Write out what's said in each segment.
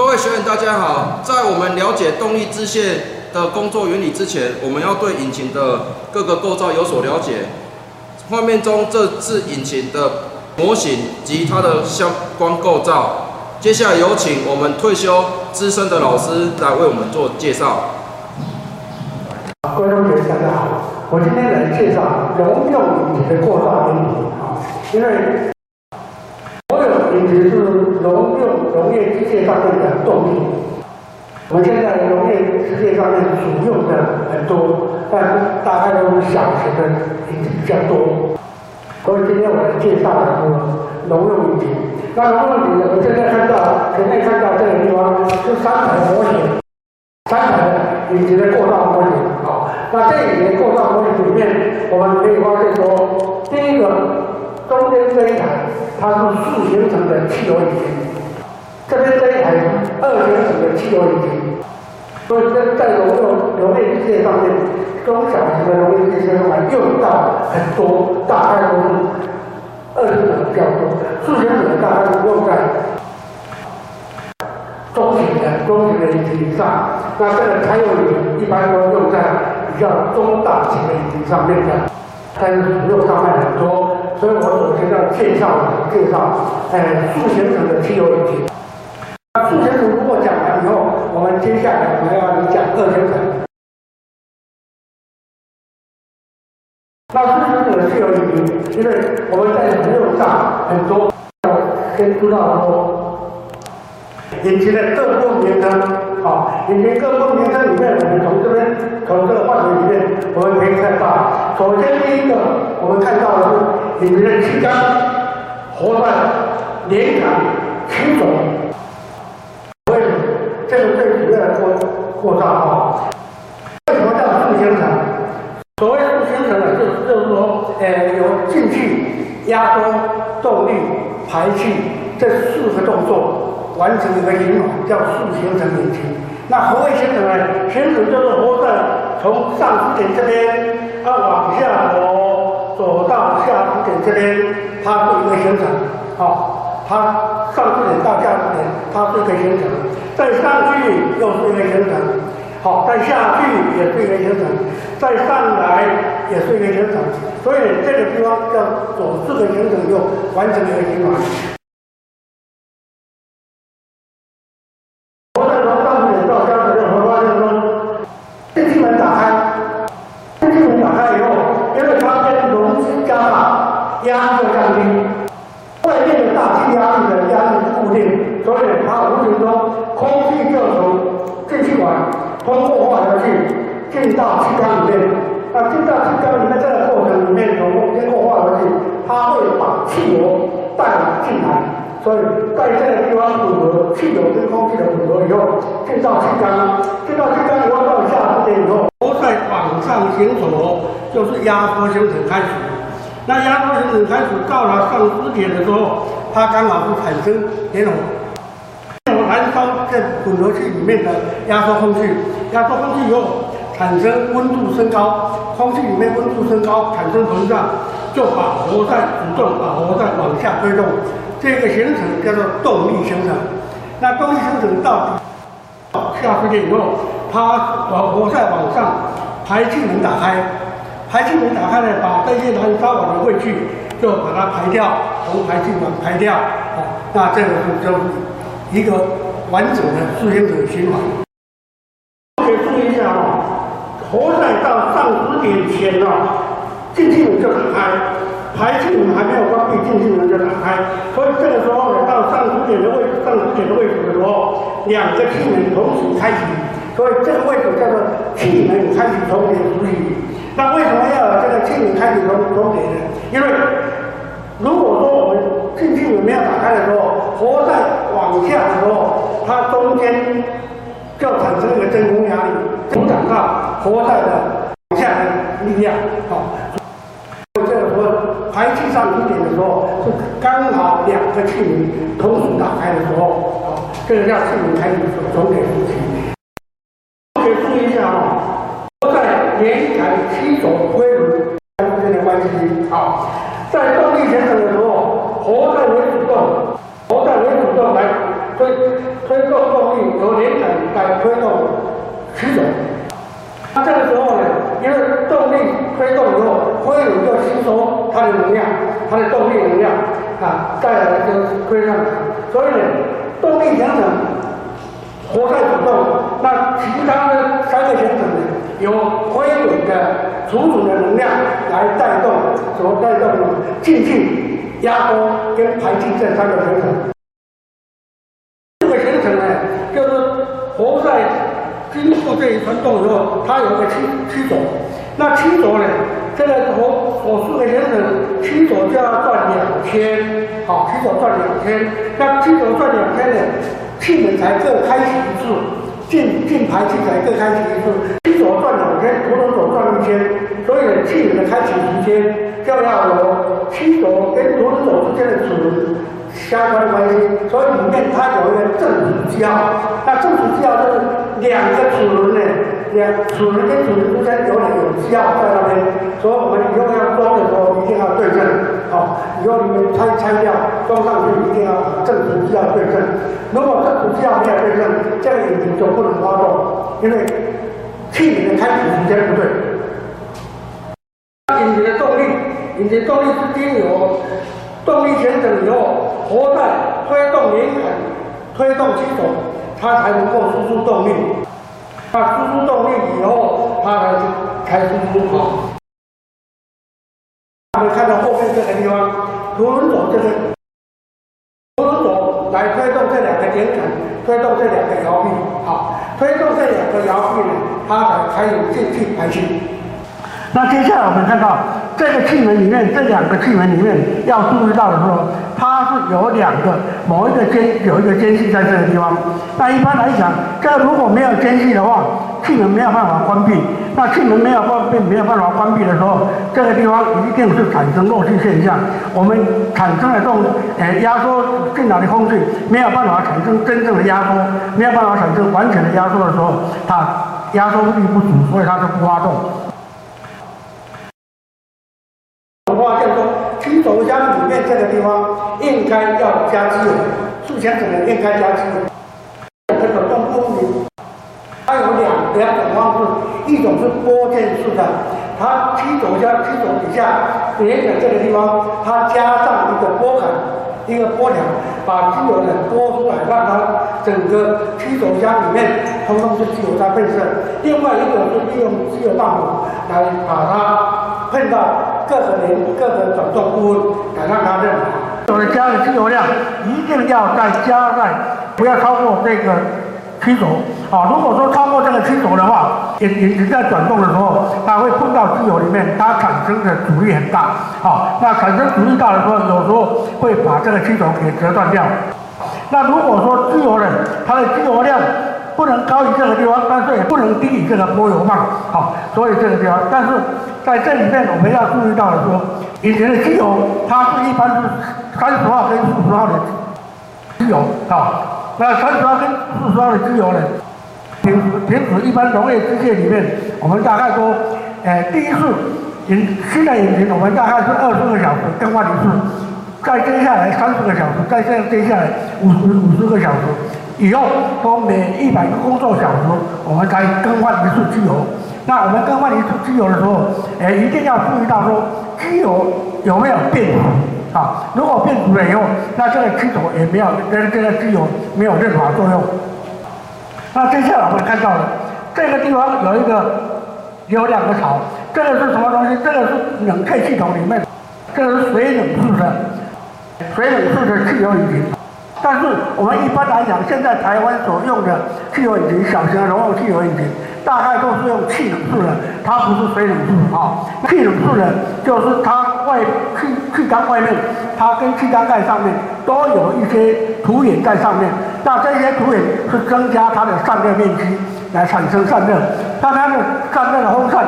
各位学员，大家好。在我们了解动力支线的工作原理之前，我们要对引擎的各个构造有所了解。画面中这是引擎的模型及它的相关构造。接下来有请我们退休资深的老师来为我们做介绍。各位同学，大家好。我今天来介绍农用引擎的构造原理啊，因为所有。引擎是农用农业机械上面的动力。我们现在农业机械上面主用的很多，但是大概都是小型的比较多。所以今天我们介绍的是农用引擎。那农用引擎，我们现在看到前面看到这个地方是三台模型，三台引擎的构造模型。好，那这里的构造模型里面，我们可以发现说，第一个。中间这一台，它是四行程的汽油引擎，这边这一台二行程的汽油引擎。所以在在农用农业机械上面，中小型的农业机械上面用到很多，大概都是二行程比较多，四行程大概用在中型的中型的引擎上。那这个柴油引擎一般都用在比较中大型的引擎上面的，但是使用上面很多。所以我首先要介绍介绍，呃，速行程的汽油引擎。那速行程如果讲完以后，我们接下来我们要讲二行程。那速行程的汽油引擎，因为我们在使用上很多，要先知道说，引擎的各部名称，啊，引擎各部名称里面，我们从这边从这个范围里面，我们可以看到，首先第一个，我们看到的是。引擎的气缸、活塞、连杆、曲轴，所以这个最主要的构构造啊。为什么叫速行程？所谓速行程呢，就是就是说，呃，有进气、压缩、动力、排气这四个动作完成一个循环，叫速行程引擎。那何谓行程呢？行程就是活塞从上支点这边它往下走。走到下支点这边，它是一个行程，好，它上支点到下支点，它是一个行程，再上去又是一个行程，好，再下去也是一个行程，再上来也是一个行程，所以这个地方叫走四个行程就完成一个循环。通过化流器进到气缸里面。那进到气缸里面这个过程里面，通过经过化流器，它会把汽油带进来，所以在这个地方组合汽油跟空气的混合以后，进到气缸，进到气缸以后到下支点以后，都在往上行走，就是压缩行程开始。那压缩行程开始到了上支点的时候，它刚好是产生点火，在混合器里面的压缩空气，压缩空气以后产生温度升高，空气里面温度升高产生膨胀，就把活塞主动把活塞往下推动，这个形成叫做动力形成。那动力形成到下支点以后，它把活塞往上，排气门打开。排气门打开呢，把这些燃烧完的废气就把它排掉，从排气管排掉。好，那这个是就一个完整的四行程循环。可以注意一下啊，活塞到上支点前啊，进气门就打开，排气门还没有关闭，进气门就打开。所以这个时候呢，到上支点的位置上支点的位置的时候，两个气门同时开启，所以这个位置叫做气门开启重点处理。那为什么要有这个气门开启重重点呢？因为如果说我们进气门没有打开的时候，活塞往下的时候，它中间就产生一个真空压力，阻挡到活塞的往下的力量。好，这个时候排气上一点的时候，是刚好两个气门同时打开的时候，好，这个叫气门开启重点时期。可以注意一下啊。连杆七轴归轮之间的关系啊，在动力行程的时候，活塞为主动，活塞为主动来推推动动力推动驱走。那这个时候呢，因为动力推动以后，飞轮就吸收它的能量，它的动力能量啊，带来就推上去。所以呢，动力形成，活塞主动，那其他的三个形成呢，由飞轮的储存的能量来带动，所带动进气、压缩跟排气这三个形成。这个形成呢，就是活塞经过这一传动以后，它有个曲曲轴。那曲轴呢，这个活火四个形成，曲轴就要转两圈，好，曲轴转两圈。那曲轴转两圈呢，气门才各开启一次，进进排气才各开启一次。曲轴转两圈，陀螺轴转一圈，所以，气门的开启时间就要有曲轴跟陀螺之间的齿轮。相关关系，所以里面它有一个正主胶，那正主胶就是两个齿轮呢，两齿轮跟齿轮之间有两有胶在那边，所以我们以后要装的时候一定要对正，好，以后你们拆拆掉装上去一定要正主胶对正，如果正主胶没有对正，这个引擎就不能发动，因为气门的开启时间不对。力，引擎动力是经由动力形成以后。活塞推动连杆，推动机轴，它才能够输出动力。它输出动力以后，它才开输出好。我们看到后面这个地方，螺轮轴这个螺轮轴来推动这两个连杆，推动这两个摇臂，好，推动这两个摇臂呢，它才才有进气排气。那接下来我们看到这个气门里面，这两个气门里面要注意到的时候。它是有两个某一个间有一个间隙在这个地方。那一般来讲，这如果没有间隙的话，气门没有办法关闭。那气门没有关闭没有办法关闭的时候，这个地方一定是产生漏气现象。我们产生的这种呃压缩进来的空气没有办法产生真正的压缩，没有办法产生完全的压缩的时候，它压缩力不足，所以它就不发动。话叫做曲轴箱里面这个地方应该要加机油，速箱子呢应该加机油。这个动工里，它有两两种方式，一种是拨键式的，它曲轴加曲轴底下连着这个地方，它加上一个拨坎，一个拨条，把机油呢拨出来，让它整个曲轴箱里面通通是机油在喷射。另外一种是利用机油棒来把它喷到。各个连各个转动部位，来让它认好。有的加的机油量一定要再加在，不要超过这个曲轴。啊，如果说超过这个曲轴的话，引引擎在转动的时候，它会碰到机油里面，它产生的阻力很大。好，那产生阻力大的时候，有时候会把这个曲轴给折断掉。那如果说机油呢，它的机油量不能高于这个地方，但是也不能低于这个拨油棒。好，所以这个地方，但是。在这里面，我们要注意到的说，以前的机油，它是一般是三十号跟四十号的机油啊。那三十号跟四十号的机油呢，平时平时一般农业机械里面，我们大概说，呃，第一次引新的引擎，我们大概是二十个小时更换一次，再接下来三十个小时，再这样接下来五十五十个小时，以后都每一百个工作小时，我们才更换一次机油。那我们更换一次机油的时候，哎，一定要注意到说机油有没有变足啊？如果变足了以后，那这个机头也没有，这这个机油没有任何作用。那接下来我们看到了这个地方有一个有两个槽，这个是什么东西？这个是冷却系统里面，这个是水冷式的，水冷式的汽油引擎。但是我们一般来讲，现在台湾所用的汽油引擎，小型的燃油汽油引擎。大概都是用气冷式的，它不是水冷式啊。气冷式的，就是它外气气缸外面，它跟气缸盖上面都有一些涂眼在上面。那这些涂眼是增加它的散热面积，来产生散热。那它的散热的风扇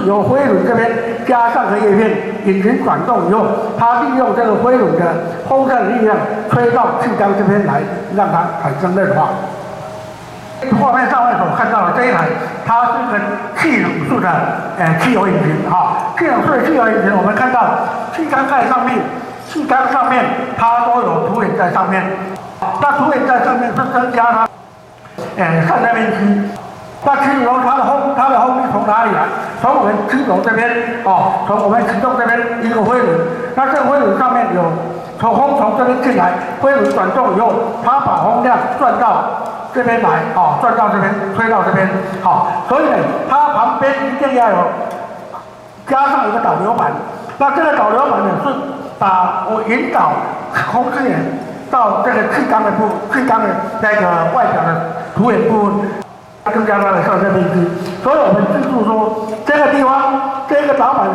是由飞轮这边加上个叶片，引擎转动以后，它利用这个飞轮的风扇力量吹到气缸这边来，让它产生热化。画面上面所看到的这一台，它是一个气冷式的呃汽油引擎哈。气冷式的汽油引擎，我们看到气缸盖上面，气缸上面它都有凸点在上面。那凸点在上面是增加它呃散热面积。那汽油它的风，它的风是从哪里来？从我们驱龙这边哦，从我们启动这边一个飞轮。那这个飞轮上面有，从风从这边进来，飞轮转动以后，它把风量转到这边来，哦，转到这边，吹到这边，好。所以呢，它旁边一定要有加上一个导流板。那这个导流板呢，是把我引导空气源到这个气缸的部，气缸的那个外表的土眼部分。他更加它的上升飞机，所以我们记住说，这个地方这个导板，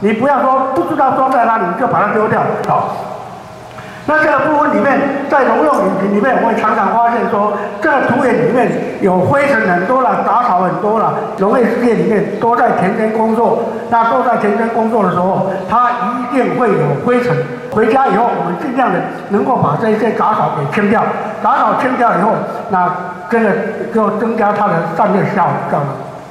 你不要说不知道装在哪里就把它丢掉，好。那这个部分里面，在农用引擎里面，我们常常发现说，这个土眼里面有灰尘很多了，杂草很多了。农业世界里面都在田间工作，那都在田间工作的时候，它一定会有灰尘。回家以后，我们尽量的能够把这些杂草给清掉。杂草清掉以后，那这个就增加它的散热效效能。